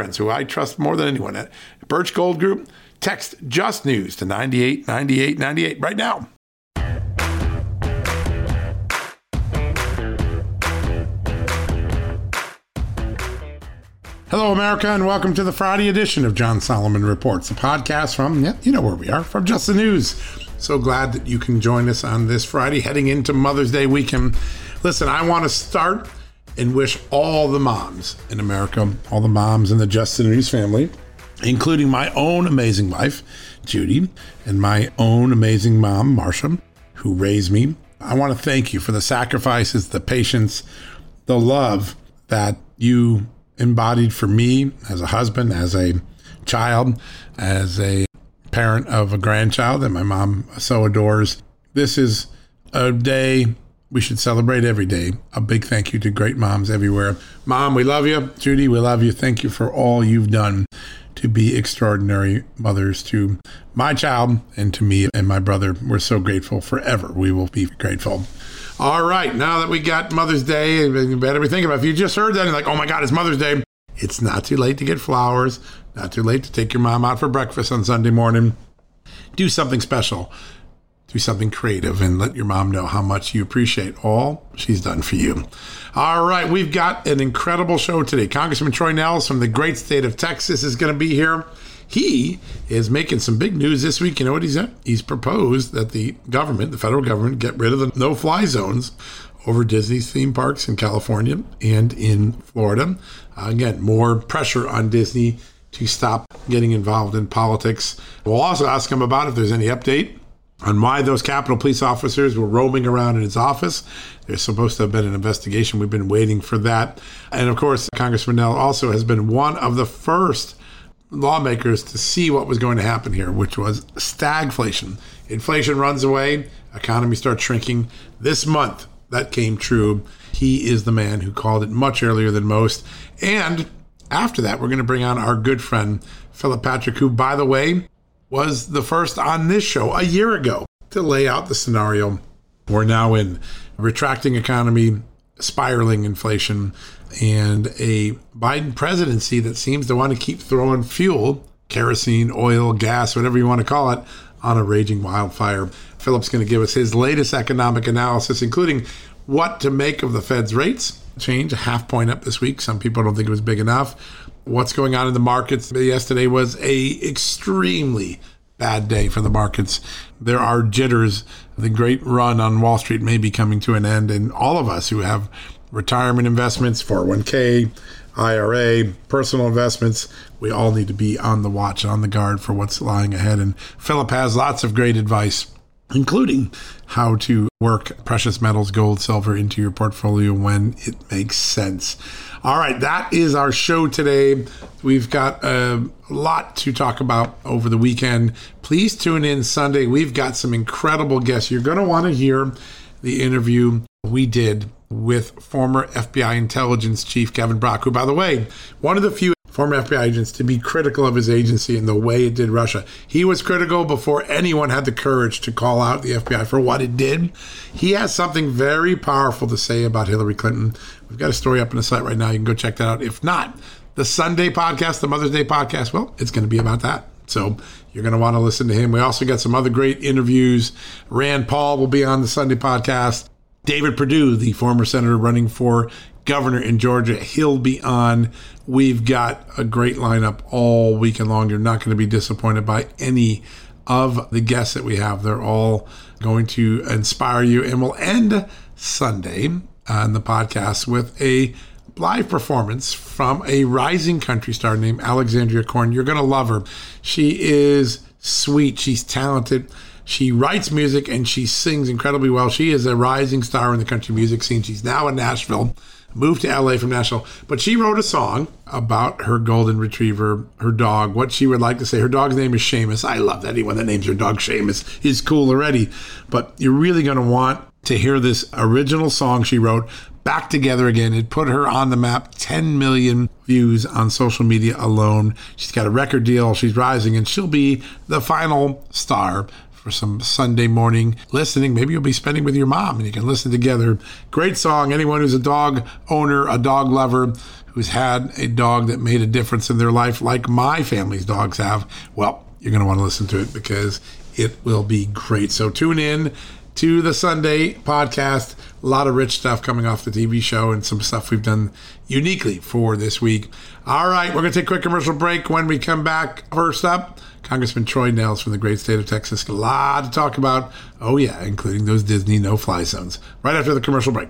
friends who I trust more than anyone at Birch Gold Group. Text Just News to 989898 right now. Hello, America, and welcome to the Friday edition of John Solomon Reports, a podcast from, yeah, you know where we are, from Just the News. So glad that you can join us on this Friday, heading into Mother's Day weekend. Listen, I want to start and wish all the moms in America, all the moms in the Justin News family, including my own amazing wife, Judy, and my own amazing mom, Marcia, who raised me. I want to thank you for the sacrifices, the patience, the love that you embodied for me as a husband, as a child, as a parent of a grandchild that my mom so adores. This is a day we should celebrate every day. A big thank you to great moms everywhere. Mom, we love you. Judy, we love you. Thank you for all you've done to be extraordinary mothers to my child and to me and my brother. We're so grateful forever. We will be grateful. All right, now that we got Mother's Day, you better be thinking about it. If you just heard that and you're like, oh my God, it's Mother's Day, it's not too late to get flowers, not too late to take your mom out for breakfast on Sunday morning. Do something special do something creative and let your mom know how much you appreciate all she's done for you. All right, we've got an incredible show today. Congressman Troy Nehls from the great state of Texas is going to be here. He is making some big news this week. You know what he's? He's proposed that the government, the federal government, get rid of the no fly zones over Disney's theme parks in California and in Florida. Uh, again, more pressure on Disney to stop getting involved in politics. We'll also ask him about if there's any update on why those Capitol police officers were roaming around in his office. There's supposed to have been an investigation. We've been waiting for that. And of course, Congressman Nehls also has been one of the first lawmakers to see what was going to happen here, which was stagflation. Inflation runs away, economy starts shrinking. This month, that came true. He is the man who called it much earlier than most. And after that, we're going to bring on our good friend, Philip Patrick, who, by the way, was the first on this show a year ago to lay out the scenario. We're now in a retracting economy, spiraling inflation, and a Biden presidency that seems to want to keep throwing fuel, kerosene, oil, gas, whatever you want to call it, on a raging wildfire. Philip's going to give us his latest economic analysis, including what to make of the Fed's rates change, a half point up this week. Some people don't think it was big enough what's going on in the markets. Yesterday was a extremely bad day for the markets. There are jitters. The great run on Wall Street may be coming to an end, and all of us who have retirement investments, 401k, IRA, personal investments, we all need to be on the watch, on the guard for what's lying ahead. And Philip has lots of great advice including how to work precious metals, gold, silver into your portfolio when it makes sense. All right, that is our show today. We've got uh, a lot to talk about over the weekend. Please tune in Sunday. We've got some incredible guests. You're going to want to hear the interview we did with former FBI intelligence chief Kevin Brock, who, by the way, one of the few former FBI agents to be critical of his agency and the way it did Russia. He was critical before anyone had the courage to call out the FBI for what it did. He has something very powerful to say about Hillary Clinton. We've got a story up on the site right now. You can go check that out. If not, the Sunday podcast, the Mother's Day podcast, well, it's going to be about that. So you're going to want to listen to him. We also got some other great interviews. Rand Paul will be on the Sunday podcast. David Perdue, the former senator running for governor in Georgia. He'll be on. We've got a great lineup all weekend long. You're not going to be disappointed by any of the guests that we have. They're all going to inspire you. And we'll end Sunday on the podcast with a live performance from a rising country star named Alexandria Corin. You're going to love her. She is sweet, she's talented. She writes music and she sings incredibly well. She is a rising star in the country music scene. She's now in Nashville, moved to LA from Nashville, but she wrote a song about her golden retriever, her dog, what she would like to say. Her dog's name is Seamus. I love that anyone that names their dog Seamus is cool already. But you're really going to want to hear this original song she wrote back together again. It put her on the map 10 million views on social media alone. She's got a record deal. She's rising, and she'll be the final star for some Sunday morning listening. Maybe you'll be spending with your mom and you can listen together. Great song. Anyone who's a dog owner, a dog lover, who's had a dog that made a difference in their life, like my family's dogs have, well, you're going to want to listen to it because it will be great. So tune in to the Sunday podcast. A lot of rich stuff coming off the TV show and some stuff we've done uniquely for this week. All right, we're going to take a quick commercial break. When we come back, first up, Congressman Troy Nehls from the great state of Texas. A lot to talk about. Oh, yeah, including those Disney no fly zones. Right after the commercial break.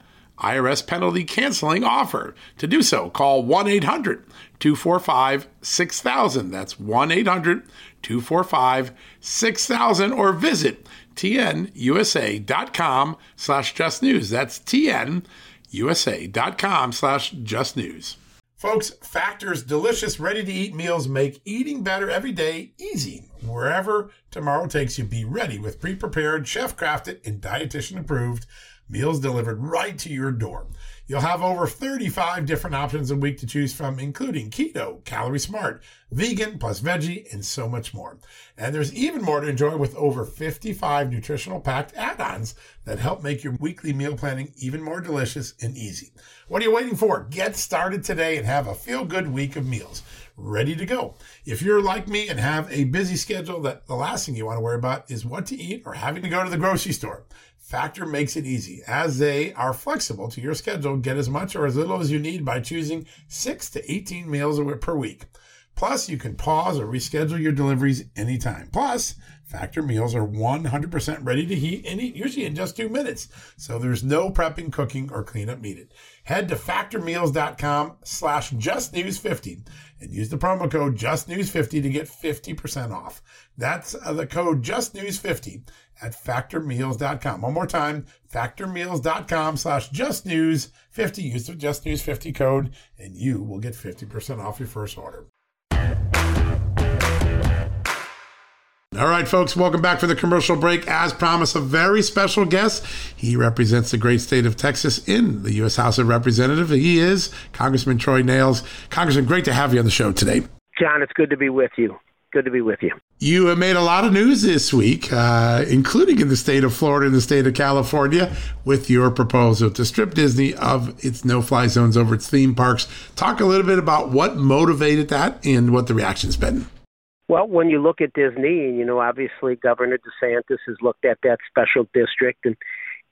IRS penalty canceling offer. To do so, call 1 800 245 6000. That's 1 800 245 6000 or visit tnusa.com slash just news. That's tnusa.com slash just news. Folks, Factor's delicious, ready to eat meals make eating better every day easy. Wherever tomorrow takes you, be ready with pre prepared, chef crafted, and dietitian approved meals delivered right to your door. You'll have over 35 different options a week to choose from, including keto, calorie smart, vegan, plus veggie, and so much more. And there's even more to enjoy with over 55 nutritional packed add ons that help make your weekly meal planning even more delicious and easy. What are you waiting for? Get started today and have a feel good week of meals ready to go. If you're like me and have a busy schedule, that the last thing you want to worry about is what to eat or having to go to the grocery store. Factor makes it easy as they are flexible to your schedule. Get as much or as little as you need by choosing 6 to 18 meals per week. Plus, you can pause or reschedule your deliveries anytime. Plus, Factor meals are 100% ready to heat and eat, usually in just two minutes. So there's no prepping, cooking, or cleanup needed. Head to factormeals.com slash justnews50 and use the promo code justnews50 to get 50% off. That's uh, the code justnews50 at factormeals.com. One more time, factormeals.com slash justnews50. Use the justnews50 code and you will get 50% off your first order. All right, folks, welcome back for the commercial break. As promised, a very special guest. He represents the great state of Texas in the U.S. House of Representatives. He is Congressman Troy Nehls. Congressman, great to have you on the show today. John, it's good to be with you. Good to be with you. You have made a lot of news this week, uh, including in the state of Florida and the state of California, with your proposal to strip Disney of its no fly zones over its theme parks. Talk a little bit about what motivated that and what the reaction's been. Well, when you look at Disney, and you know, obviously Governor DeSantis has looked at that special district and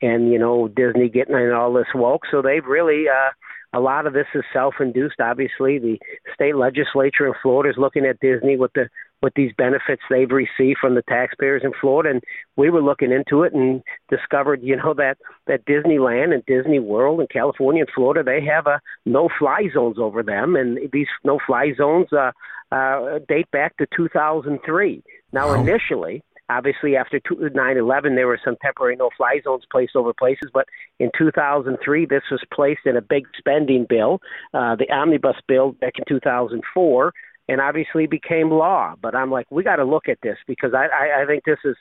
and you know Disney getting in all this woke, so they've really uh a lot of this is self-induced. Obviously, the state legislature in Florida is looking at Disney with the with these benefits they've received from the taxpayers in Florida. And we were looking into it and discovered, you know, that that Disneyland and Disney World in California and Florida they have a no-fly zones over them, and these no-fly zones uh, uh, date back to 2003. Now, wow. initially Obviously, after 9 11, there were some temporary no fly zones placed over places, but in 2003, this was placed in a big spending bill, uh, the omnibus bill back in 2004, and obviously became law. But I'm like, we got to look at this because I, I, I think this is.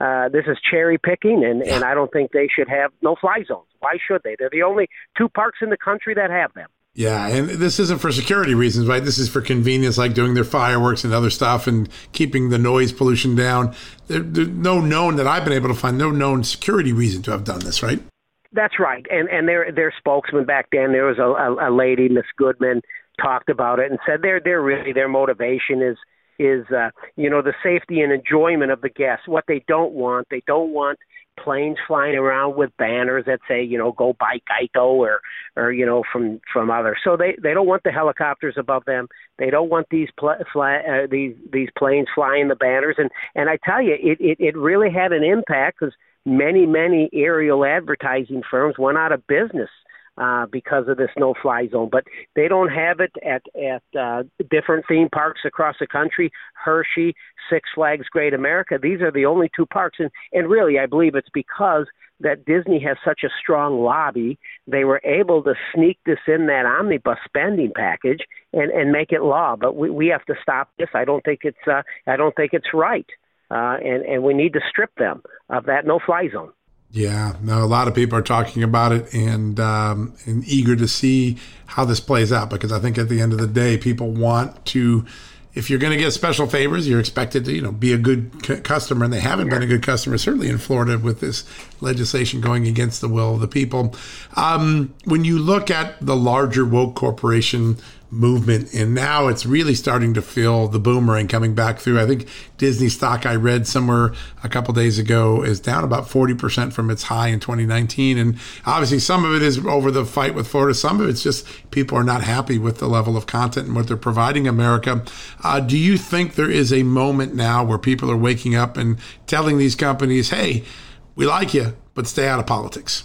Uh, this is cherry picking, and, and I don't think they should have no fly zones. Why should they? They're the only two parks in the country that have them. Yeah, and this isn't for security reasons, right? This is for convenience, like doing their fireworks and other stuff and keeping the noise pollution down. There, there's no known that I've been able to find no known security reason to have done this, right? That's right, and and their their spokesman back then, there was a, a, a lady, Miss Goodman, talked about it and said their their really their motivation is is uh, you know the safety and enjoyment of the guests. What they don't want, they don't want planes flying around with banners that say, you know, go by Geico or, or you know, from from others. So they they don't want the helicopters above them. They don't want these pl- fly, uh, these these planes flying the banners. And and I tell you, it it, it really had an impact because many many aerial advertising firms went out of business uh, because of this no-fly zone. But they don't have it at at uh, different theme parks across the country. Hershey, Six Flags Great America. These are the only two parks, and and really, I believe it's because that Disney has such a strong lobby. They were able to sneak this in that omnibus spending package and and make it law. But we we have to stop this. I don't think it's uh, I don't think it's right. Uh, and and we need to strip them of that no-fly zone. Yeah, no, a lot of people are talking about it and um, and eager to see how this plays out because I think at the end of the day, people want to. If you're going to get special favors, you're expected to, you know, be a good c- customer, and they haven't been a good customer, certainly in Florida with this legislation going against the will of the people. Um, when you look at the larger woke corporation movement and now it's really starting to feel the boomerang coming back through. I think disney stock i read somewhere a couple days ago is down about 40% from its high in 2019 and obviously some of it is over the fight with florida. Some of it's just people are not happy with the level of content and what they're providing america. Uh, do you think there is a moment now where people are waking up and telling these companies hey we like you but stay out of politics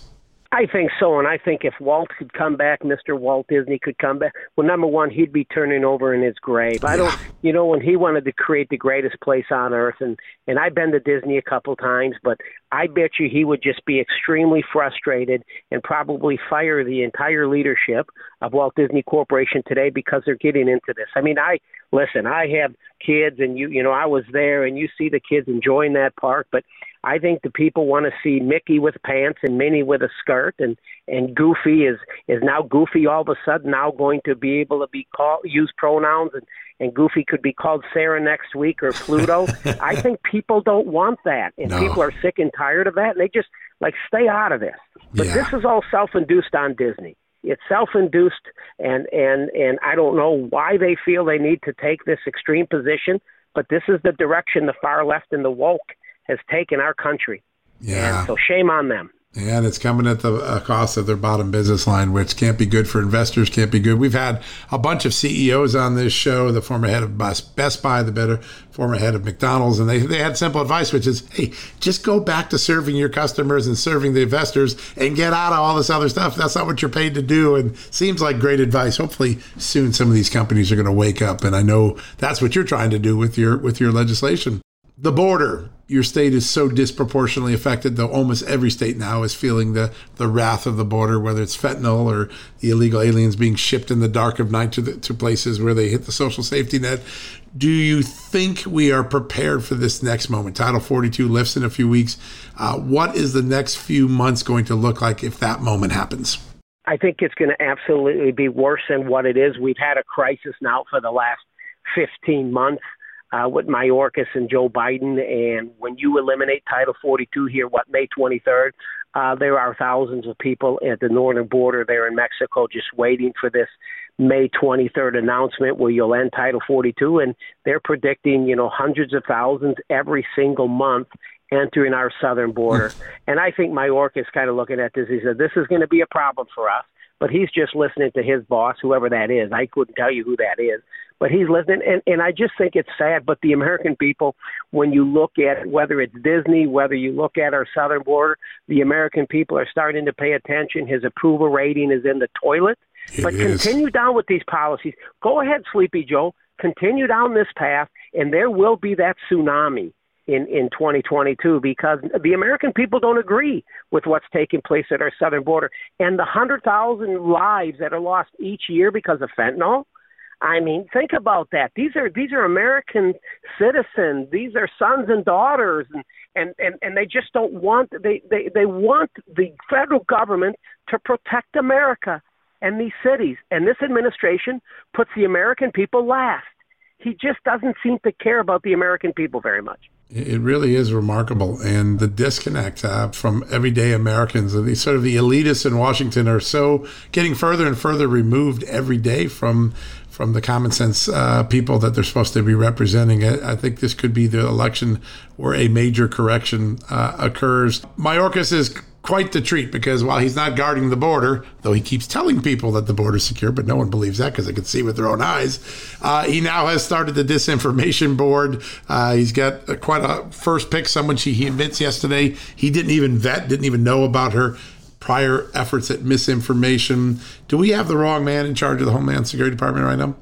I think so, and I think if Walt could come back, Mr. Walt Disney could come back. Well, number one, he'd be turning over in his grave. I don't, you know, when he wanted to create the greatest place on earth, and and I've been to Disney a couple times, but I bet you he would just be extremely frustrated and probably fire the entire leadership of Walt Disney Corporation today because they're getting into this. I mean, I listen, I have kids, and you, you know, I was there, and you see the kids enjoying that park, but I think the people want to see Mickey with pants and Minnie with a skirt, and and Goofy is is now Goofy all of a sudden now going to be able to be called use pronouns, and and Goofy could be called Sarah next week or Pluto. I think people don't want that, and no. people are sick and tired of that, and they just like stay out of this. But yeah. this is all self-induced on Disney. It's self-induced, and and and I don't know why they feel they need to take this extreme position, but this is the direction the far left and the woke has taken our country. Yeah. And so shame on them. And it's coming at the uh, cost of their bottom business line, which can't be good for investors, can't be good. We've had a bunch of CEOs on this show, the former head of Best Buy, the better former head of McDonald's, and they, they had simple advice, which is, hey, just go back to serving your customers and serving the investors and get out of all this other stuff. That's not what you're paid to do. And seems like great advice. Hopefully soon some of these companies are going to wake up. And I know that's what you're trying to do with your with your legislation. The border your state is so disproportionately affected, though almost every state now is feeling the, the wrath of the border, whether it's fentanyl or the illegal aliens being shipped in the dark of night to, the, to places where they hit the social safety net. Do you think we are prepared for this next moment? Title 42 lifts in a few weeks. Uh, what is the next few months going to look like if that moment happens? I think it's going to absolutely be worse than what it is. We've had a crisis now for the last 15 months uh, with Mayorkas and Joe Biden. And when you eliminate Title 42 here, what, May 23rd, uh, there are thousands of people at the northern border there in Mexico just waiting for this May 23rd announcement where you'll end Title 42. And they're predicting, you know, hundreds of thousands every single month entering our southern border. and I think Mayorkas kind of looking at this. He said, this is going to be a problem for us but he's just listening to his boss, whoever that is. I couldn't tell you who that is, but he's listening. And, and I just think it's sad. But the American people, when you look at it, whether it's Disney, whether you look at our southern border, the American people are starting to pay attention. His approval rating is in the toilet. It but is. continue down with these policies. Go ahead, Sleepy Joe. Continue down this path, and there will be that tsunami in, in 2022 because the American people don't agree with what's taking place at our southern border. And the 100,000 lives that are lost each year because of fentanyl, I mean, think about that. These are these are American citizens. These are sons and daughters, and and and, and they just don't want they, they they want the federal government to protect America and these cities. And this administration puts the American people last. He just doesn't seem to care about the American people very much. It really is remarkable, and the disconnect uh, from everyday Americans, the sort of the elitists in Washington are so getting further and further removed every day from from the common sense uh, people that they're supposed to be representing. I, I, think this could be the election where a major correction uh, occurs. Mayorkas is quite the treat because while he's not guarding the border, though he keeps telling people that the border's secure, but no one believes that because they can see with their own eyes, uh, he now has started the disinformation board. Uh, he's got quite a first pick, someone she, he admits yesterday he didn't even vet, didn't even know about her prior efforts at misinformation. Do we have the wrong man in charge of the Homeland Security Department right now?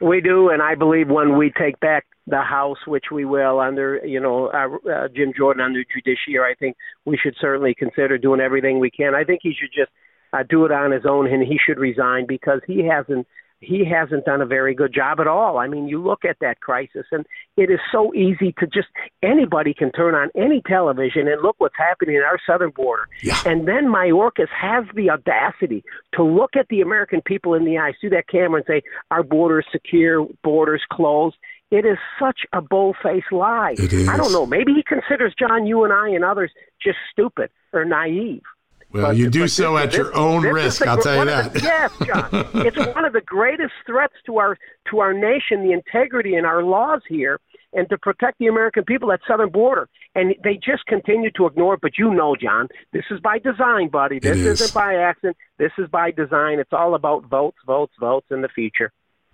We do, and I believe when we take back the House, which we will under you know uh, uh, Jim Jordan under Judiciary, I think we should certainly consider doing everything we can. I think he should just uh, do it on his own, and he should resign because he hasn't he hasn't done a very good job at all. I mean, you look at that crisis, and it is so easy to just anybody can turn on any television and look what's happening in our southern border. Yeah. And then Mayorkas has the audacity to look at the American people in the eyes through that camera and say, "Our borders secure, borders closed." It is such a bull-faced lie. It is. I don't know. Maybe he considers John, you and I, and others just stupid or naive. Well, you do so at your own this risk. I'll tell you that. the- yes, John. it's one of the greatest threats to our to our nation, the integrity in our laws here, and to protect the American people at southern border. And they just continue to ignore it. But you know, John, this is by design, buddy. This is. isn't by accident. This is by design. It's all about votes, votes, votes in the future.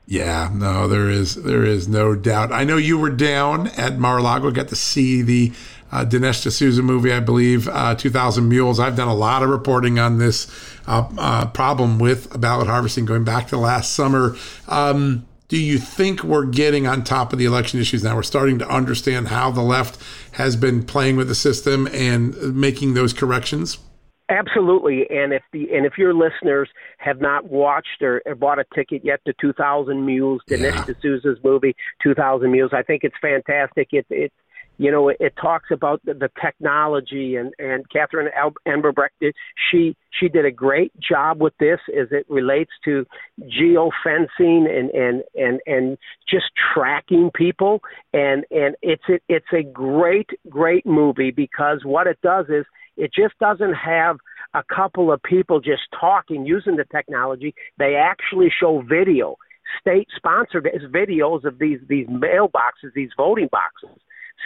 Yeah, no, there is there is no doubt. I know you were down at Mar-a-Lago, got to see the uh, Dinesh D'Souza movie, I believe, uh, 2,000 Mules. I've done a lot of reporting on this uh, uh, problem with ballot harvesting going back to last summer. Um, do you think we're getting on top of the election issues now? We're starting to understand how the left has been playing with the system and making those corrections. Absolutely, and if the and if your listeners have not watched or, or bought a ticket yet to 2,000 Mules, Dinesh Yeah. D'Souza's movie 2,000 Mules, I think it's fantastic. It it you know it, it talks about the, the technology and and Catherine Engelbrecht did, she she did a great job with this as it relates to geofencing and and and and just tracking people and and it's it, it's a great great movie because what it does is it just doesn't have a couple of people just talking using the technology. They actually show video, state sponsored videos of these these mailboxes, these voting boxes,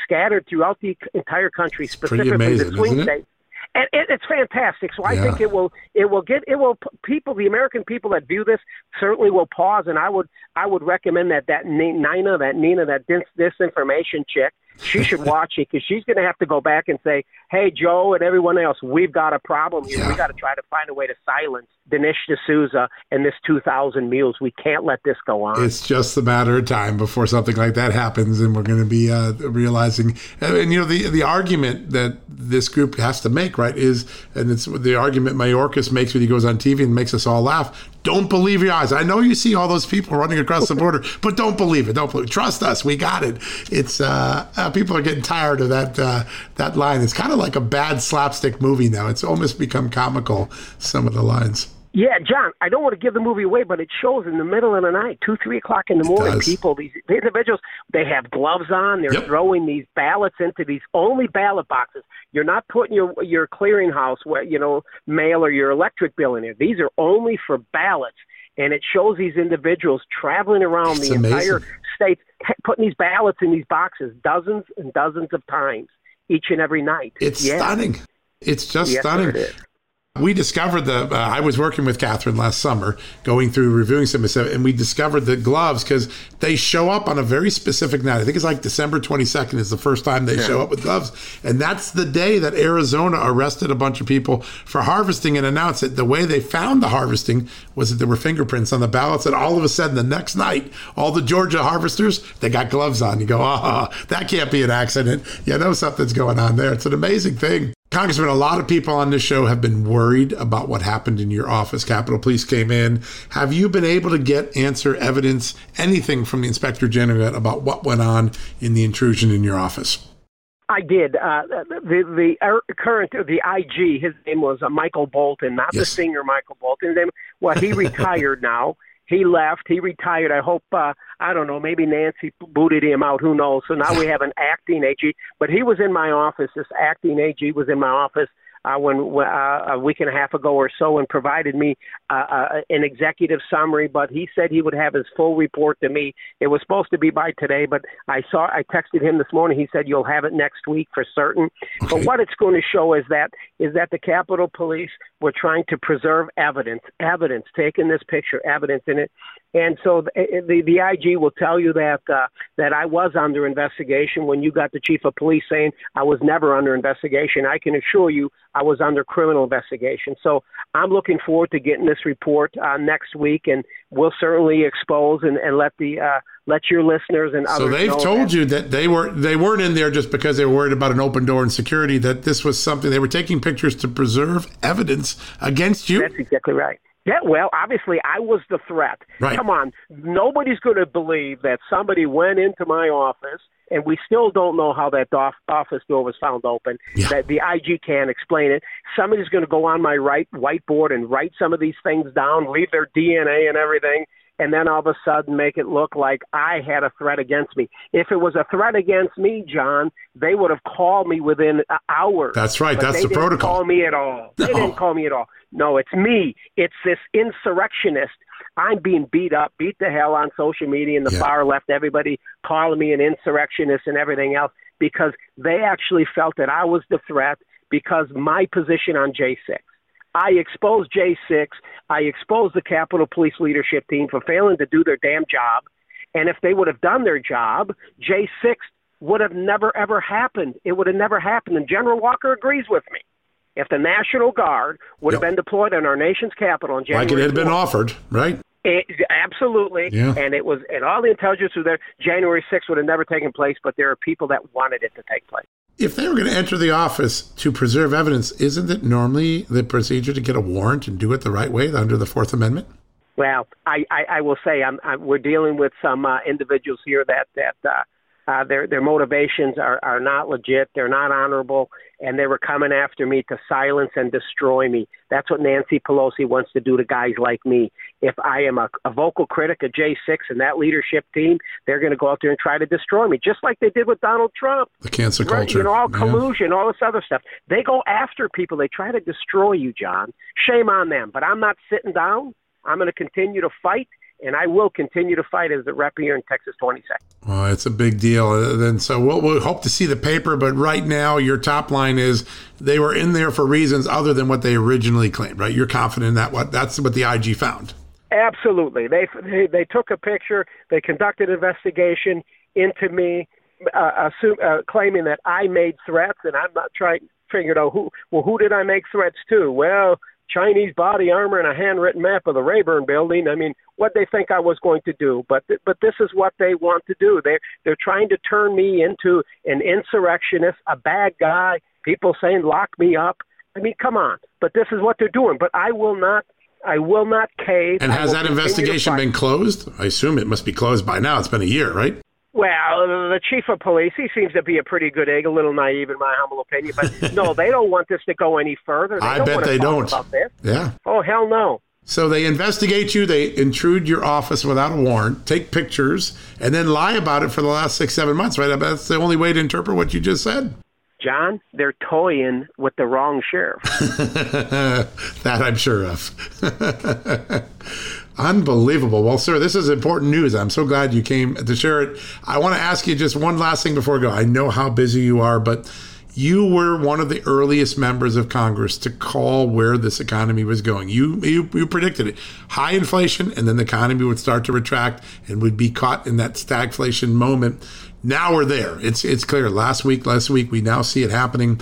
scattered throughout the entire country, specifically amazing, the swing states. And it, it's fantastic. So I Yeah. think it will it will get it will people the American people that view this certainly will pause. And I would I would recommend that that Nina that Nina that dis, disinformation chick she should watch it because she's going to have to go back and say, "Hey, Joe and everyone else, we've got a problem here. Yeah. We got to try to find a way to silence Dinesh D'Souza and this 2,000 meals. We can't let this go on." It's just a matter of time before something like that happens, and we're going to be uh, realizing. And, and, you know, the the argument that this group has to make, right, is, and it's the argument Mayorkas makes when he goes on TV and makes us all laugh. Don't believe your eyes. I know you see all those people running across the border, but don't believe it. Don't believe. It. Trust us. We got it. It's uh, uh, people are getting tired of that uh, that line. It's kind of like a bad slapstick movie now. It's almost become comical. Some of the lines. Yeah, John, I don't want to give the movie away, but it shows in the middle of the night, two, three o'clock in the morning. People, these individuals, they have gloves on. They're Yep. throwing these ballots into these only ballot boxes. You're not putting your your clearinghouse, where you know, mail or your electric bill in there. These are only for ballots, and it shows these individuals traveling around It's the entire amazing. state, putting these ballots in these boxes dozens and dozens of times each and every night. It's yeah. stunning. It's just Yes, stunning. it. We discovered the, uh, I was working with Catherine last summer, going through reviewing some stuff, and we discovered the gloves because they show up on a very specific night. I think it's like December 22nd is the first time they yeah. show up with gloves. And that's the day that Arizona arrested a bunch of people for harvesting and announced it. The way they found the harvesting was that there were fingerprints on the ballots. And all of a sudden, the next night, all the Georgia harvesters, they got gloves on. You go, ah, oh, that can't be an accident. You know something's going on there. It's an amazing thing. Congressman, a lot of people on this show have been worried about what happened in your office. Capitol Police came in. Have you been able to get answer, evidence, anything from the Inspector General about what went on in the intrusion in your office? I did. Uh, the the er, current the IG, his name was uh, Michael Bolton, not yes. the singer Michael Bolton. Name, well, he retired now. He left. He retired. I hope. Uh, I don't know. Maybe Nancy booted him out. Who knows? So now we have an acting AG. But he was in my office. This acting AG was in my office uh, when uh, a week and a half ago or so and provided me uh, uh, an executive summary. But he said he would have his full report to me. It was supposed to be by today, but I saw I texted him this morning. He said you'll have it next week for certain. Okay. But what it's going to show is that is that the Capitol Police were trying to preserve evidence, evidence, taking this picture, evidence in it, and so the, the, the IG will tell you that uh, that I was under investigation when you got the chief of police saying I was never under investigation. I can assure you I was under criminal investigation. So I'm looking forward to getting this report uh, next week, and we'll certainly expose and, and let the uh, let your listeners and others. So they've told that. you that they were they weren't in there just because they were worried about an open door and security. That this was something they were taking pictures to preserve evidence against you. That's exactly right. Yeah, well, obviously I was the threat. Right. Come on, nobody's going to believe that somebody went into my office and we still don't know how that office door was found open. Yeah. That the IG can't explain it. Somebody's going to go on my right whiteboard and write some of these things down, leave their DNA and everything, and then all of a sudden make it look like I had a threat against me. If it was a threat against me, John, they would have called me within hours. That's right. That's the protocol. Call me at all. No. They didn't call me at all. No, it's me. It's this insurrectionist. I'm being beat up, beat the hell on social media and the yeah. far left. Everybody calling me an insurrectionist and everything else because they actually felt that I was the threat because my position on J6. I exposed J6. I exposed the Capitol Police leadership team for failing to do their damn job. And if they would have done their job, J6 would have never, ever happened. It would have never happened. And General Walker agrees with me if the National Guard would yep. have been deployed in our nation's capital in January, like it had 4th, been offered, right? It, absolutely, yeah. and it was, and all the intelligence was there. January 6th would have never taken place, but there are people that wanted it to take place. If they were going to enter the office to preserve evidence, isn't it normally the procedure to get a warrant and do it the right way under the Fourth Amendment? Well, I, I, I will say I'm, I'm, we're dealing with some uh, individuals here that that uh, uh, their their motivations are are not legit. They're not honorable, and they were coming after me to silence and destroy me. That's what Nancy Pelosi wants to do to guys like me. If I am a, a vocal critic of J6 and that leadership team, they're going to go out there and try to destroy me, just like they did with Donald Trump. The cancel culture, right? you know, all collusion, yeah. all this other stuff. They go after people. They try to destroy you, John. Shame on them. But I'm not sitting down. I'm going to continue to fight and I will continue to fight as a rep here in Texas 22nd. Well, it's a big deal. And so we'll, we'll, hope to see the paper, but right now your top line is they were in there for reasons other than what they originally claimed, right? You're confident in that what that's what the IG found. Absolutely. They they, they took a picture, they conducted an investigation into me, uh, assume, uh, claiming that I made threats, and I'm not trying figured out who well who did I make threats to? Well, Chinese body armor and a handwritten map of the Rayburn building. I mean, what they think I was going to do, but th- but this is what they want to do. They they're trying to turn me into an insurrectionist, a bad guy. People saying lock me up. I mean, come on. But this is what they're doing. But I will not. I will not cave. And has that investigation been closed? I assume it must be closed by now. It's been a year, right? Well, the chief of police, he seems to be a pretty good egg, a little naive in my humble opinion. But no, they don't want this to go any further. They I bet they don't. Yeah. Oh hell no. So they investigate you, they intrude your office without a warrant, take pictures, and then lie about it for the last six, seven months, right? That's the only way to interpret what you just said. John, they're toying with the wrong sheriff. that I'm sure of. Unbelievable. Well, sir, this is important news. I'm so glad you came to share it. I want to ask you just one last thing before I go. I know how busy you are, but you were one of the earliest members of Congress to call where this economy was going. You, you, you predicted it. High inflation, and then the economy would start to retract and would be caught in that stagflation moment. Now we're there. It's, it's clear. Last week, last week, we now see it happening.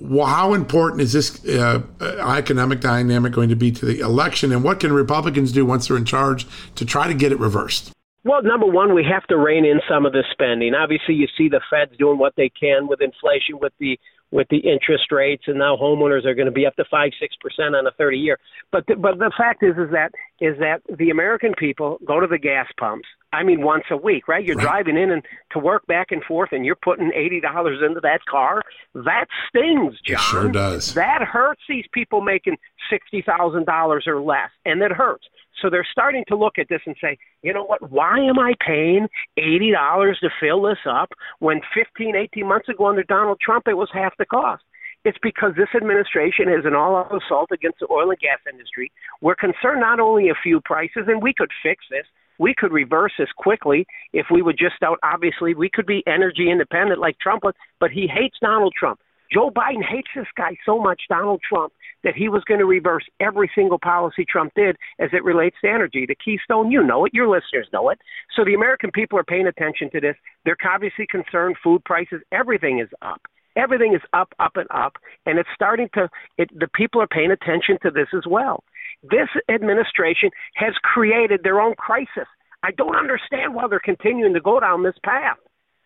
Well, how important is this uh, economic dynamic going to be to the election, and what can Republicans do once they're in charge to try to get it reversed? Well, number one, we have to rein in some of the spending. Obviously, you see the Feds doing what they can with inflation, with the with the interest rates, and now homeowners are going to be up to five, six percent on a thirty year. But the, but the fact is, is that is that the American people go to the gas pumps. I mean, once a week, right? You're right. driving in and to work back and forth, and you're putting eighty dollars into that car. That stings, John. It sure does. That hurts these people making sixty thousand dollars or less, and it hurts. So they're starting to look at this and say, you know what? Why am I paying eighty dollars to fill this up when 15, 18 months ago under Donald Trump it was half the cost? It's because this administration is an all-out assault against the oil and gas industry. We're concerned not only a few prices, and we could fix this. We could reverse this quickly if we would just out. Obviously, we could be energy independent like Trump was, but he hates Donald Trump. Joe Biden hates this guy so much, Donald Trump, that he was going to reverse every single policy Trump did as it relates to energy. The Keystone, you know it, your listeners know it. So the American people are paying attention to this. They're obviously concerned. Food prices, everything is up. Everything is up, up, and up, and it's starting to. It, the people are paying attention to this as well. This administration has created their own crisis. I don't understand why they're continuing to go down this path.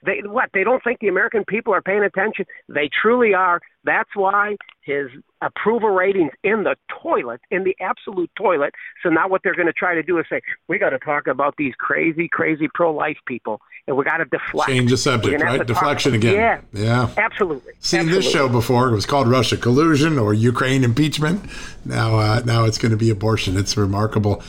They what? They don't think the American people are paying attention. They truly are. That's why his approval ratings in the toilet, in the absolute toilet. So now what they're going to try to do is say we got to talk about these crazy, crazy pro-life people, and we got to deflect. Change the subject, right? Deflection again. Yeah, yeah, absolutely. Seen absolutely. this show before. It was called Russia collusion or Ukraine impeachment. Now, uh, now it's going to be abortion. It's remarkable.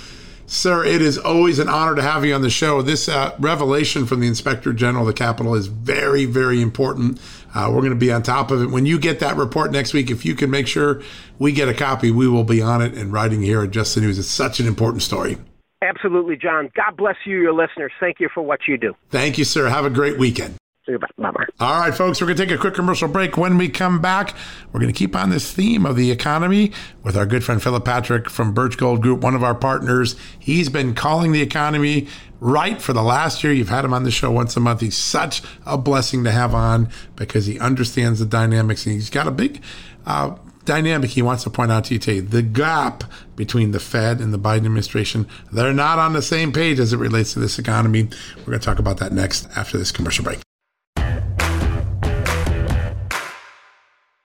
Sir, it is always an honor to have you on the show. This uh, revelation from the Inspector General of the Capitol is very, very important. Uh, we're going to be on top of it. When you get that report next week, if you can make sure we get a copy, we will be on it and writing here at Just the News. It's such an important story. Absolutely, John. God bless you, your listeners. Thank you for what you do. Thank you, sir. Have a great weekend. All right, folks, we're going to take a quick commercial break. When we come back, we're going to keep on this theme of the economy with our good friend Philip Patrick from Birch Gold Group, one of our partners. He's been calling the economy right for the last year. You've had him on the show once a month. He's such a blessing to have on because he understands the dynamics and he's got a big uh, dynamic he wants to point out to you today. The gap between the Fed and the Biden administration, they're not on the same page as it relates to this economy. We're going to talk about that next after this commercial break.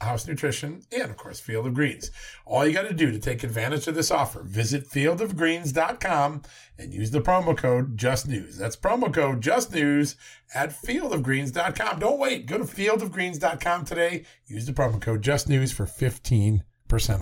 House Nutrition, and of course, Field of Greens. All you got to do to take advantage of this offer, visit fieldofgreens.com and use the promo code JustNews. That's promo code JustNews at fieldofgreens.com. Don't wait. Go to fieldofgreens.com today. Use the promo code JustNews for 15%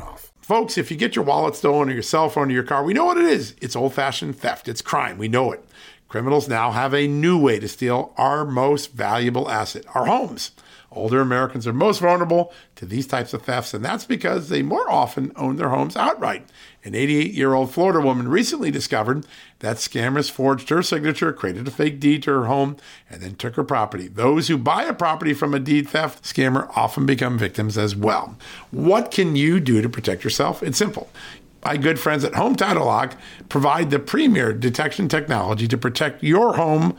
off. Folks, if you get your wallet stolen or your cell phone or your car, we know what it is. It's old fashioned theft, it's crime. We know it. Criminals now have a new way to steal our most valuable asset, our homes. Older Americans are most vulnerable to these types of thefts, and that's because they more often own their homes outright. An 88 year old Florida woman recently discovered that scammers forged her signature, created a fake deed to her home, and then took her property. Those who buy a property from a deed theft scammer often become victims as well. What can you do to protect yourself? It's simple my good friends at Home Title Lock provide the premier detection technology to protect your home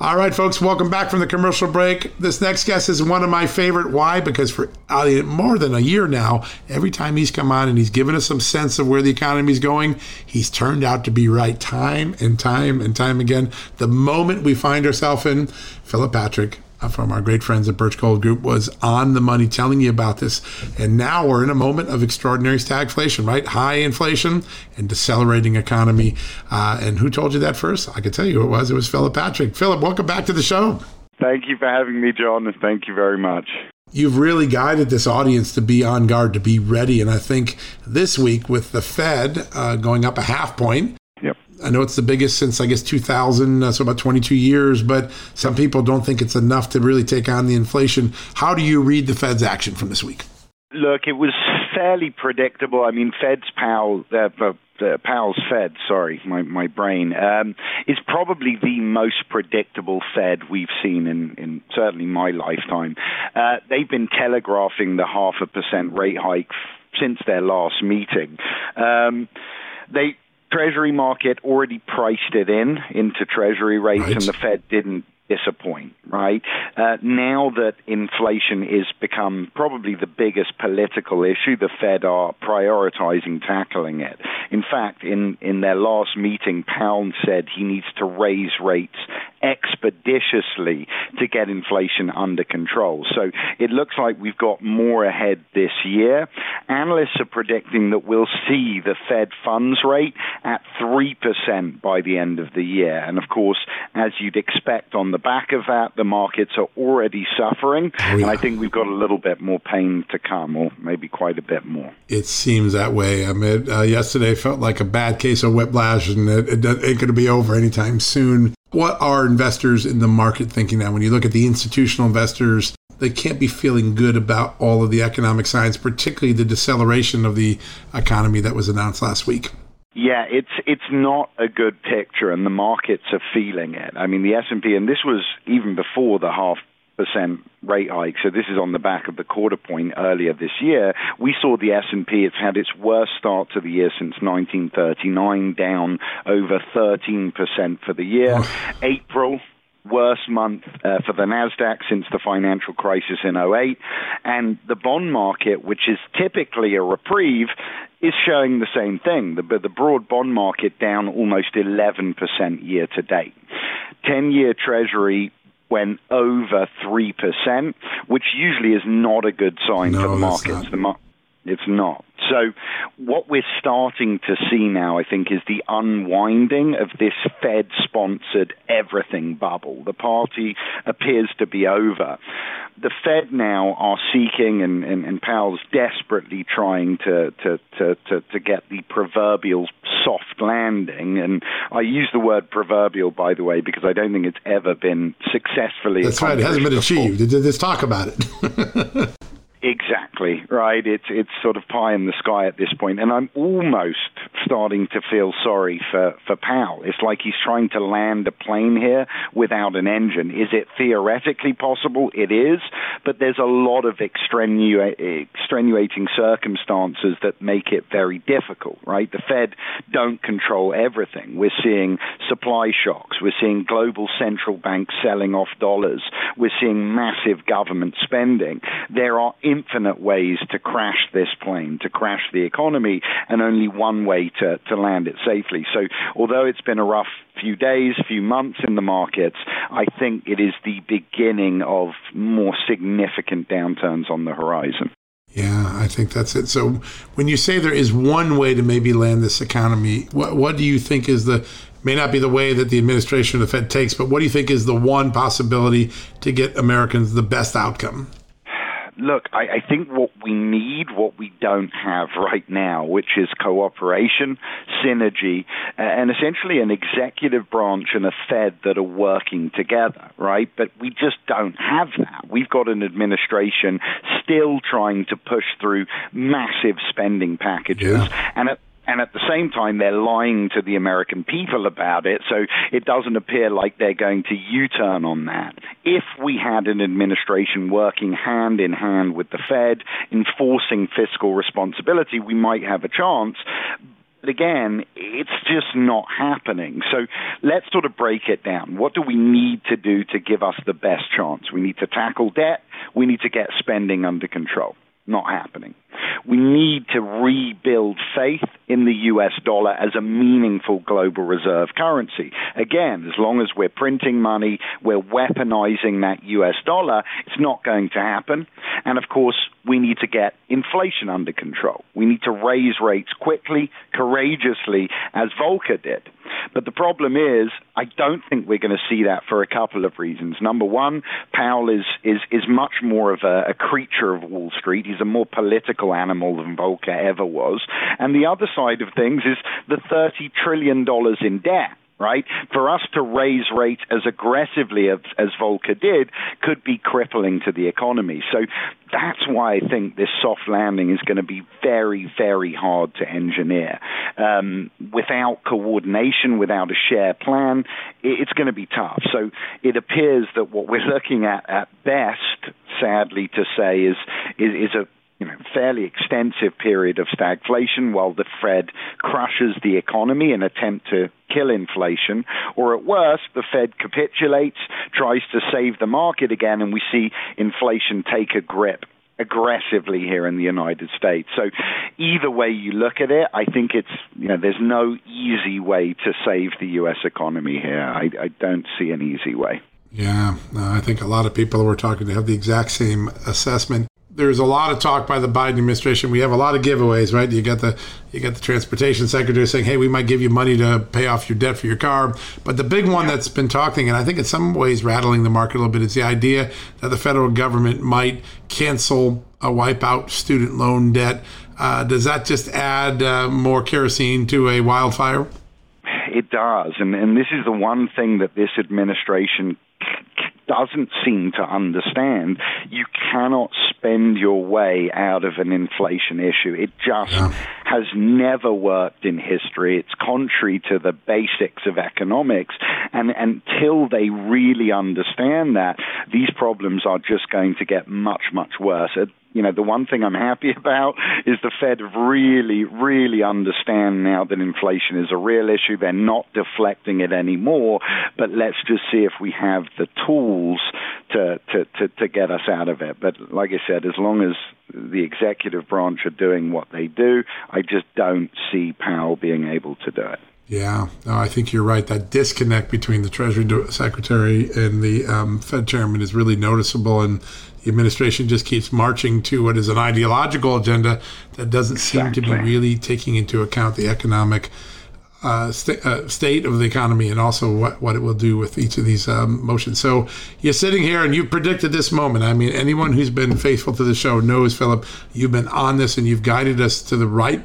All right, folks, welcome back from the commercial break. This next guest is one of my favorite. Why? Because for uh, more than a year now, every time he's come on and he's given us some sense of where the economy is going, he's turned out to be right time and time and time again. The moment we find ourselves in, Philip Patrick, from our great friends at Birch Gold Group was on the money telling you about this. And now we're in a moment of extraordinary stagflation, right? High inflation and decelerating economy. Uh, and who told you that first? I can tell you who it was. It was Philip Patrick. Philip, welcome back to the show. Thank you for having me, John, and thank you very much. You've really guided this audience to be on guard, to be ready. And I think this week, with the Fed uh, going up a half point, I know it's the biggest since I guess 2000, uh, so about 22 years, but some people don't think it's enough to really take on the inflation. How do you read the Fed's action from this week? Look, it was fairly predictable. I mean, Fed's Powell, uh, uh, Powell's Fed, sorry, my, my brain, um, is probably the most predictable Fed we've seen in, in certainly my lifetime. Uh, they've been telegraphing the half a percent rate hike since their last meeting. Um, they Treasury market already priced it in into Treasury rates, right. and the Fed didn't disappoint, right? Uh, now that inflation is become probably the biggest political issue, the Fed are prioritizing tackling it. In fact, in, in their last meeting, Powell said he needs to raise rates expeditiously to get inflation under control. So it looks like we've got more ahead this year. Analysts are predicting that we'll see the Fed funds rate at 3% by the end of the year. And of course, as you'd expect on the back of that, the markets are already suffering, yeah. and I think we've got a little bit more pain to come, or maybe quite a bit more. It seems that way. I mean, uh, yesterday felt like a bad case of whiplash, and it, it, it ain't going to be over anytime soon. What are investors in the market thinking now? When you look at the institutional investors, they can't be feeling good about all of the economic signs, particularly the deceleration of the economy that was announced last week. Yeah, it's it's not a good picture, and the markets are feeling it. I mean, the S and P, and this was even before the half rate hike. So this is on the back of the quarter point earlier this year. We saw the S&P. It's had its worst start to the year since 1939, down over 13 percent for the year. April worst month uh, for the Nasdaq since the financial crisis in 08 and the bond market which is typically a reprieve is showing the same thing. The, the broad bond market down almost 11% year to date. 10 year Treasury went over 3%, which usually is not a good sign no, for the markets. The mar- it's not. So, what we're starting to see now, I think, is the unwinding of this Fed sponsored everything bubble. The party appears to be over. The Fed now are seeking, and, and, and Powell's desperately trying to, to, to, to, to get the proverbial soft landing. And I use the word proverbial, by the way, because I don't think it's ever been successfully. That's right. It hasn't been achieved. Let's talk about it. Exactly right. It's it's sort of pie in the sky at this point, and I'm almost starting to feel sorry for for Powell. It's like he's trying to land a plane here without an engine. Is it theoretically possible? It is, but there's a lot of extenu- extenuating circumstances that make it very difficult. Right? The Fed don't control everything. We're seeing supply shocks. We're seeing global central banks selling off dollars. We're seeing massive government spending. There are infinite ways to crash this plane, to crash the economy, and only one way to, to land it safely. So, although it's been a rough few days, few months in the markets, I think it is the beginning of more significant downturns on the horizon. Yeah, I think that's it. So, when you say there is one way to maybe land this economy, what, what do you think is the may not be the way that the administration of the Fed takes, but what do you think is the one possibility to get Americans the best outcome? Look, I, I think what we need, what we don't have right now, which is cooperation, synergy, and essentially an executive branch and a Fed that are working together, right? But we just don't have that. We've got an administration still trying to push through massive spending packages, yeah. and at and at the same time they're lying to the American people about it, so it doesn't appear like they're going to U-turn on that. If we had an administration working hand in hand with the Fed, enforcing fiscal responsibility, we might have a chance. But again, it's just not happening. So let's sort of break it down. What do we need to do to give us the best chance? We need to tackle debt. We need to get spending under control. Not happening. We need to rebuild faith in the US dollar as a meaningful global reserve currency. Again, as long as we're printing money, we're weaponizing that US dollar, it's not going to happen. And of course, we need to get inflation under control. We need to raise rates quickly, courageously, as Volcker did. But the problem is, I don't think we're going to see that for a couple of reasons. Number one, Powell is is is much more of a, a creature of Wall Street. He's a more political animal than Volcker ever was. And the other side of things is the thirty trillion dollars in debt right? For us to raise rates as aggressively as, as Volcker did could be crippling to the economy. So that's why I think this soft landing is going to be very, very hard to engineer. Um, without coordination, without a shared plan, it's going to be tough. So it appears that what we're looking at at best, sadly to say, is is, is a you know, fairly extensive period of stagflation while the Fed crushes the economy in attempt to kill inflation, or at worst, the Fed capitulates, tries to save the market again, and we see inflation take a grip aggressively here in the United States. So either way you look at it, I think it's you know there's no easy way to save the U.S. economy here. I, I don't see an easy way. Yeah, I think a lot of people we're talking to have the exact same assessment there's a lot of talk by the Biden administration. We have a lot of giveaways, right? You got the you got the transportation secretary saying, "Hey, we might give you money to pay off your debt for your car." But the big one that's been talking, and I think in some ways rattling the market a little bit, is the idea that the federal government might cancel a wipe out student loan debt. Uh, does that just add uh, more kerosene to a wildfire? It does, and and this is the one thing that this administration doesn't seem to understand. You cannot spend your way out of an inflation issue. It just yeah. has never worked in history. It's contrary to the basics of economics. And until they really understand that, these problems are just going to get much, much worse uh, you know, the one thing I'm happy about is the Fed really, really understand now that inflation is a real issue. They're not deflecting it anymore, but let's just see if we have the tools to, to, to, to get us out of it. But like I said, as long as the executive branch are doing what they do, I just don't see Powell being able to do it. Yeah, no, I think you're right. That disconnect between the Treasury Secretary and the um, Fed Chairman is really noticeable, and the administration just keeps marching to what is an ideological agenda that doesn't exactly. seem to be really taking into account the economic uh, st- uh, state of the economy and also what, what it will do with each of these um, motions. So you're sitting here and you predicted this moment. I mean, anyone who's been faithful to the show knows, Philip, you've been on this and you've guided us to the right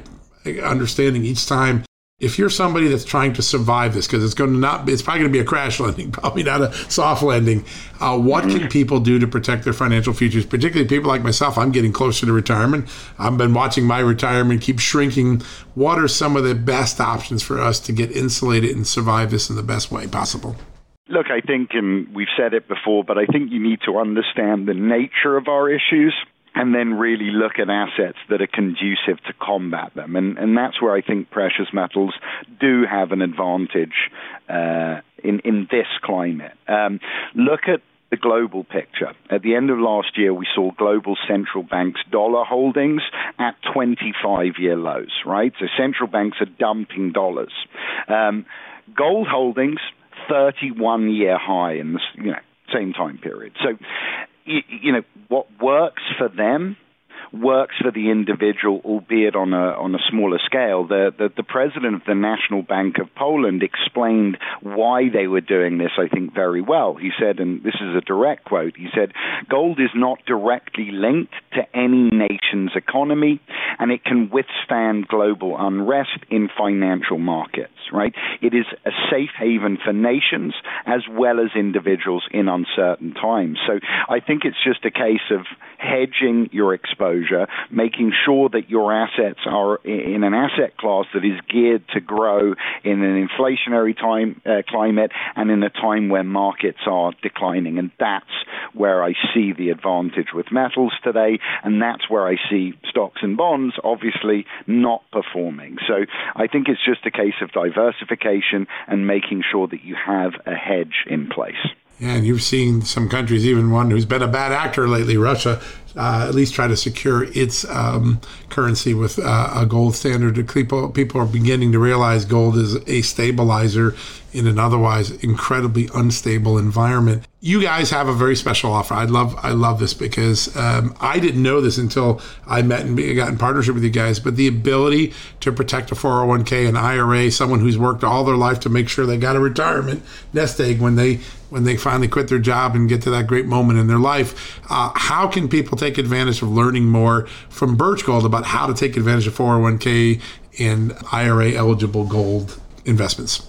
understanding each time if you're somebody that's trying to survive this, because it's going to not, it's probably going to be a crash landing, probably not a soft landing. Uh, what can people do to protect their financial futures? Particularly people like myself. I'm getting closer to retirement. I've been watching my retirement keep shrinking. What are some of the best options for us to get insulated and survive this in the best way possible? Look, I think, and we've said it before, but I think you need to understand the nature of our issues and then really look at assets that are conducive to combat them. And, and that's where I think precious metals do have an advantage uh, in, in this climate. Um, look at the global picture. At the end of last year, we saw global central banks' dollar holdings at 25 year lows, right? So central banks are dumping dollars. Um, gold holdings, 31 year high in the you know, same time period. So you, you know, what works for them works for the individual, albeit on a on a smaller scale. The, the, the president of the National Bank of Poland explained why they were doing this. I think very well. He said, and this is a direct quote. He said, "Gold is not directly linked to any nation's economy, and it can withstand global unrest in financial markets. Right? It is a safe haven for nations as well as individuals in uncertain times. So I think it's just a case of hedging your exposure, making sure that your assets are in an asset class that is geared to grow in an inflationary time uh, climate and in a time where markets are declining. And that's where I see the advantage with metals today, and that's where I see stocks and bonds obviously not performing. So I think it's just a case of diversification and making sure that you have a hedge in place. Yeah, and you've seen some countries, even one who's been a bad actor lately, Russia, uh, at least try to secure its um, currency with uh, a gold standard. People, people are beginning to realize gold is a stabilizer in an otherwise incredibly unstable environment. You guys have a very special offer. I love I love this because um, I didn't know this until I met and got in partnership with you guys. But the ability to protect a 401k, an IRA, someone who's worked all their life to make sure they got a retirement nest egg when they when they finally quit their job and get to that great moment in their life. Uh, how can people take advantage of learning more from Birch Gold about how to take advantage of 401k and IRA eligible gold investments?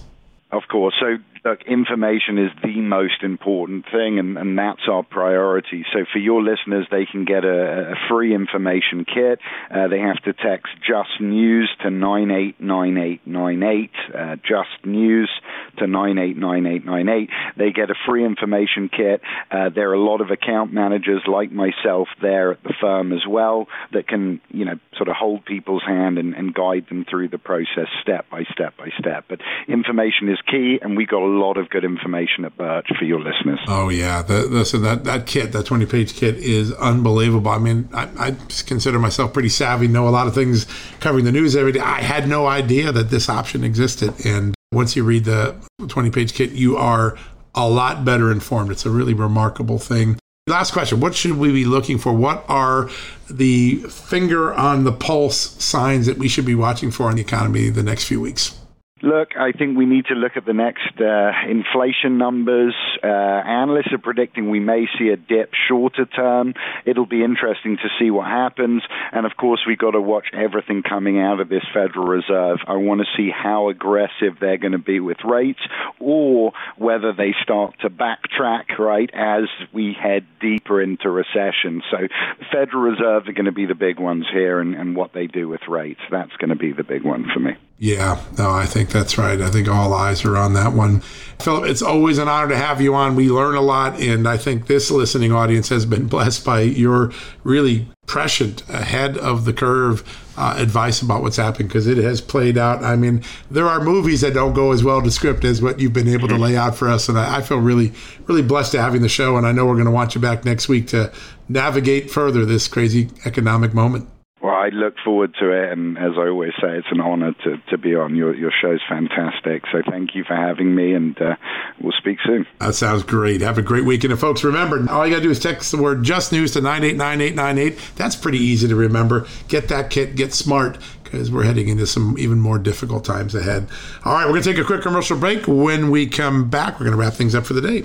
Of course. So look, information is the most important thing, and, and that's our priority. So for your listeners, they can get a, a free information kit. Uh, they have to text Just News to 989898, uh, Just News to 989898. They get a free information kit. Uh, there are a lot of account managers like myself there at the firm as well that can, you know, sort of hold people's hand and, and guide them through the process step by step by step. But information is key, and we got a lot of good information at Birch for your listeners. Oh yeah, the, listen that that kit, that twenty page kit, is unbelievable. I mean, I, I, consider myself pretty savvy, know a lot of things covering the news every day. I had no idea that this option existed, and once you read the twenty page kit, you are a lot better informed. It's a really remarkable thing. Last question What should we be looking for? What are the finger on the pulse signs that we should be watching for in the economy the next few weeks? Look, I think we need to look at the next uh, inflation numbers. Uh, analysts are predicting we may see a dip shorter term. It'll be interesting to see what happens. And of course, we've got to watch everything coming out of this Federal Reserve. I want to see how aggressive they're going to be with rates or whether they start to backtrack, right, as we head deeper into recession. So Federal Reserve are going to be the big ones here and, and what they do with rates. That's going to be the big one for me. Yeah, no, I think that's right. I think all eyes are on that one. Philip, it's always an honor to have you on. We learn a lot, and I think this listening audience has been blessed by your really prescient, ahead of the curve uh, advice about what's happening because it has played out. I mean, there are movies that don't go as well to script as what you've been able to lay out for us, and I, I feel really, really blessed to having the show. And I know we're going to want you back next week to navigate further this crazy economic moment. I look forward to it, and as I always say, it's an honor to, to be on. Your your show's fantastic, so thank you for having me, and uh, we'll speak soon. That sounds great. Have a great weekend, and folks, remember all you got to do is text the word "Just News" to nine eight nine eight nine eight. That's pretty easy to remember. Get that kit. Get smart because we're heading into some even more difficult times ahead. All right, we're going to take a quick commercial break. When we come back, we're going to wrap things up for the day.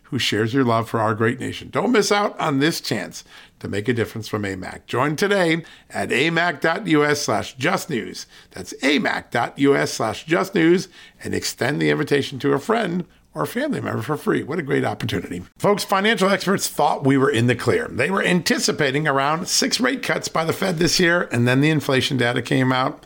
who shares your love for our great nation. Don't miss out on this chance to make a difference from AMAC. Join today at amac.us slash justnews. That's amac.us slash justnews and extend the invitation to a friend or family member for free. What a great opportunity. Folks, financial experts thought we were in the clear. They were anticipating around six rate cuts by the Fed this year, and then the inflation data came out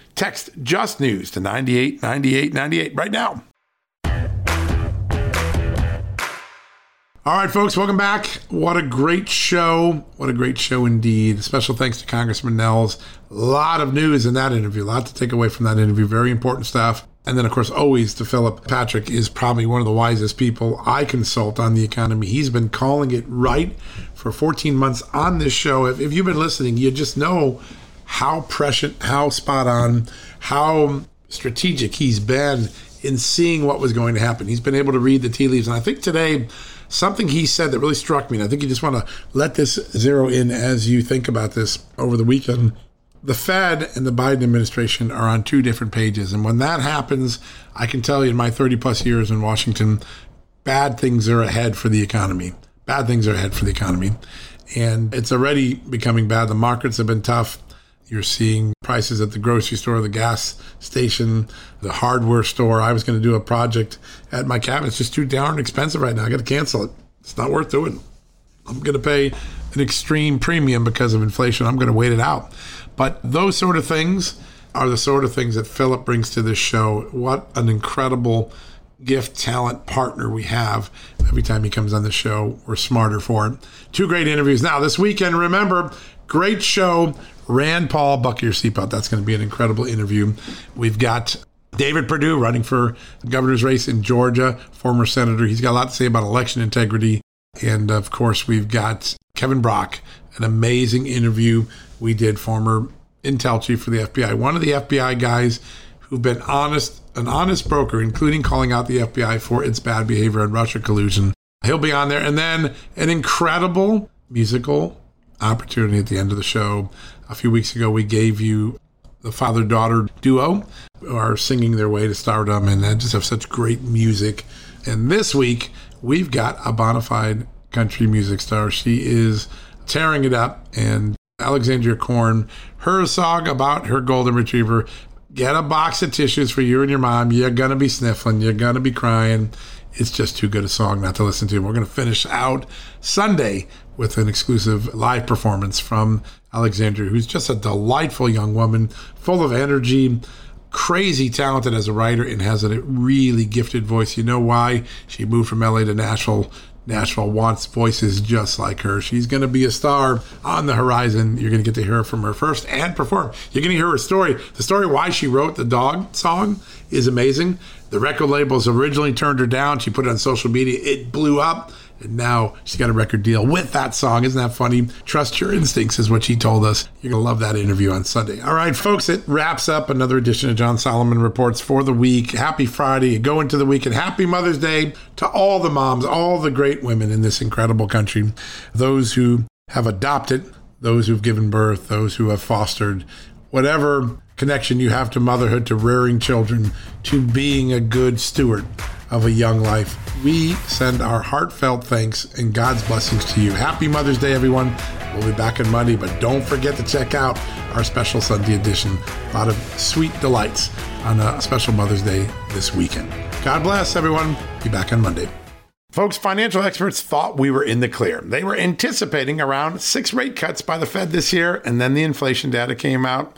text Just News to 989898 right now. All right, folks, welcome back. What a great show. What a great show indeed. Special thanks to Congressman Nehls. A lot of news in that interview, a lot to take away from that interview. Very important stuff. And then, of course, always to Philip Patrick is probably one of the wisest people I consult on the economy. He's been calling it right for 14 months on this show. If, if you've been listening, you just know how prescient, how spot on, how strategic he's been in seeing what was going to happen. He's been able to read the tea leaves. And I think today, something he said that really struck me, and I think you just want to let this zero in as you think about this over the weekend. The Fed and the Biden administration are on two different pages. And when that happens, I can tell you in my 30 plus years in Washington, bad things are ahead for the economy. Bad things are ahead for the economy. And it's already becoming bad. The markets have been tough. You're seeing prices at the grocery store, the gas station, the hardware store. I was going to do a project at my cabin. It's just too darn expensive right now. I got to cancel it. It's not worth doing. I'm going to pay an extreme premium because of inflation. I'm going to wait it out. But those sort of things are the sort of things that Philip brings to this show. What an incredible gift, talent partner we have. Every time he comes on the show, we're smarter for it. Two great interviews. Now, this weekend, remember, great show. Rand Paul, buckle your seatbelt. That's going to be an incredible interview. We've got David Perdue running for governor's race in Georgia, former senator. He's got a lot to say about election integrity. And of course, we've got Kevin Brock, an amazing interview we did, former intel chief for the FBI, one of the FBI guys who've been honest, an honest broker, including calling out the FBI for its bad behavior and Russia collusion. He'll be on there. And then an incredible musical opportunity at the end of the show. A few weeks ago, we gave you the father daughter duo are singing their way to stardom and just have such great music. And this week, we've got a bona fide country music star. She is tearing it up. And Alexandria Corn, her song about her golden retriever. Get a box of tissues for you and your mom. You're going to be sniffling. You're going to be crying. It's just too good a song not to listen to. We're going to finish out Sunday with an exclusive live performance from Alexandria, who's just a delightful young woman, full of energy, crazy talented as a writer, and has a really gifted voice. You know why? She moved from LA to Nashville Nashville wants voices just like her. She's going to be a star on the horizon. You're going to get to hear from her first and perform. You're going to hear her story. The story why she wrote the dog song is amazing. The record labels originally turned her down. She put it on social media. It blew up. And now she's got a record deal with that song. Isn't that funny? Trust your instincts is what she told us. You're going to love that interview on Sunday. All right, folks, it wraps up another edition of John Solomon Reports for the week. Happy Friday. Go into the week and happy Mother's Day to all the moms, all the great women in this incredible country, those who have adopted, those who've given birth, those who have fostered, whatever connection you have to motherhood, to rearing children, to being a good steward of a young life. We send our heartfelt thanks and God's blessings to you. Happy Mother's Day, everyone. We'll be back on Monday, but don't forget to check out our special Sunday edition. A lot of sweet delights on a special Mother's Day this weekend. God bless, everyone. Be back on Monday. Folks, financial experts thought we were in the clear. They were anticipating around six rate cuts by the Fed this year, and then the inflation data came out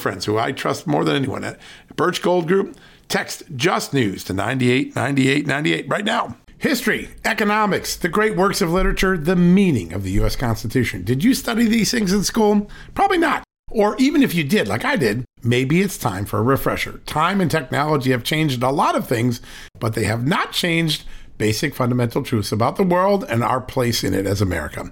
friends who I trust more than anyone at Birch Gold Group, text Just News to 989898 right now. History, economics, the great works of literature, the meaning of the U.S. Constitution. Did you study these things in school? Probably not. Or even if you did, like I did, maybe it's time for a refresher. Time and technology have changed a lot of things, but they have not changed basic fundamental truths about the world and our place in it as America.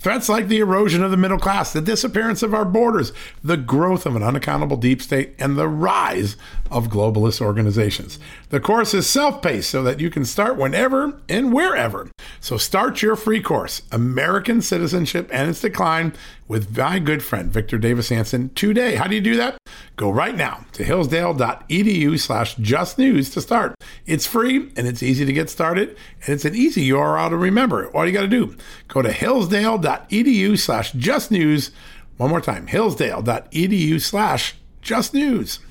Threats like the erosion of the middle class, the disappearance of our borders, the growth of an unaccountable deep state, and the rise of globalist organizations. The course is self paced so that you can start whenever and wherever. So start your free course, American Citizenship and Its Decline, with my good friend Victor Davis Hanson today. How do you do that? Go right now to hillsdale.edu slash justnews to start. It's free and it's easy to get started, and it's an easy URL to remember. All you got to do, go to hillsdale.edu slash justnews. One more time, hillsdale.edu slash justnews.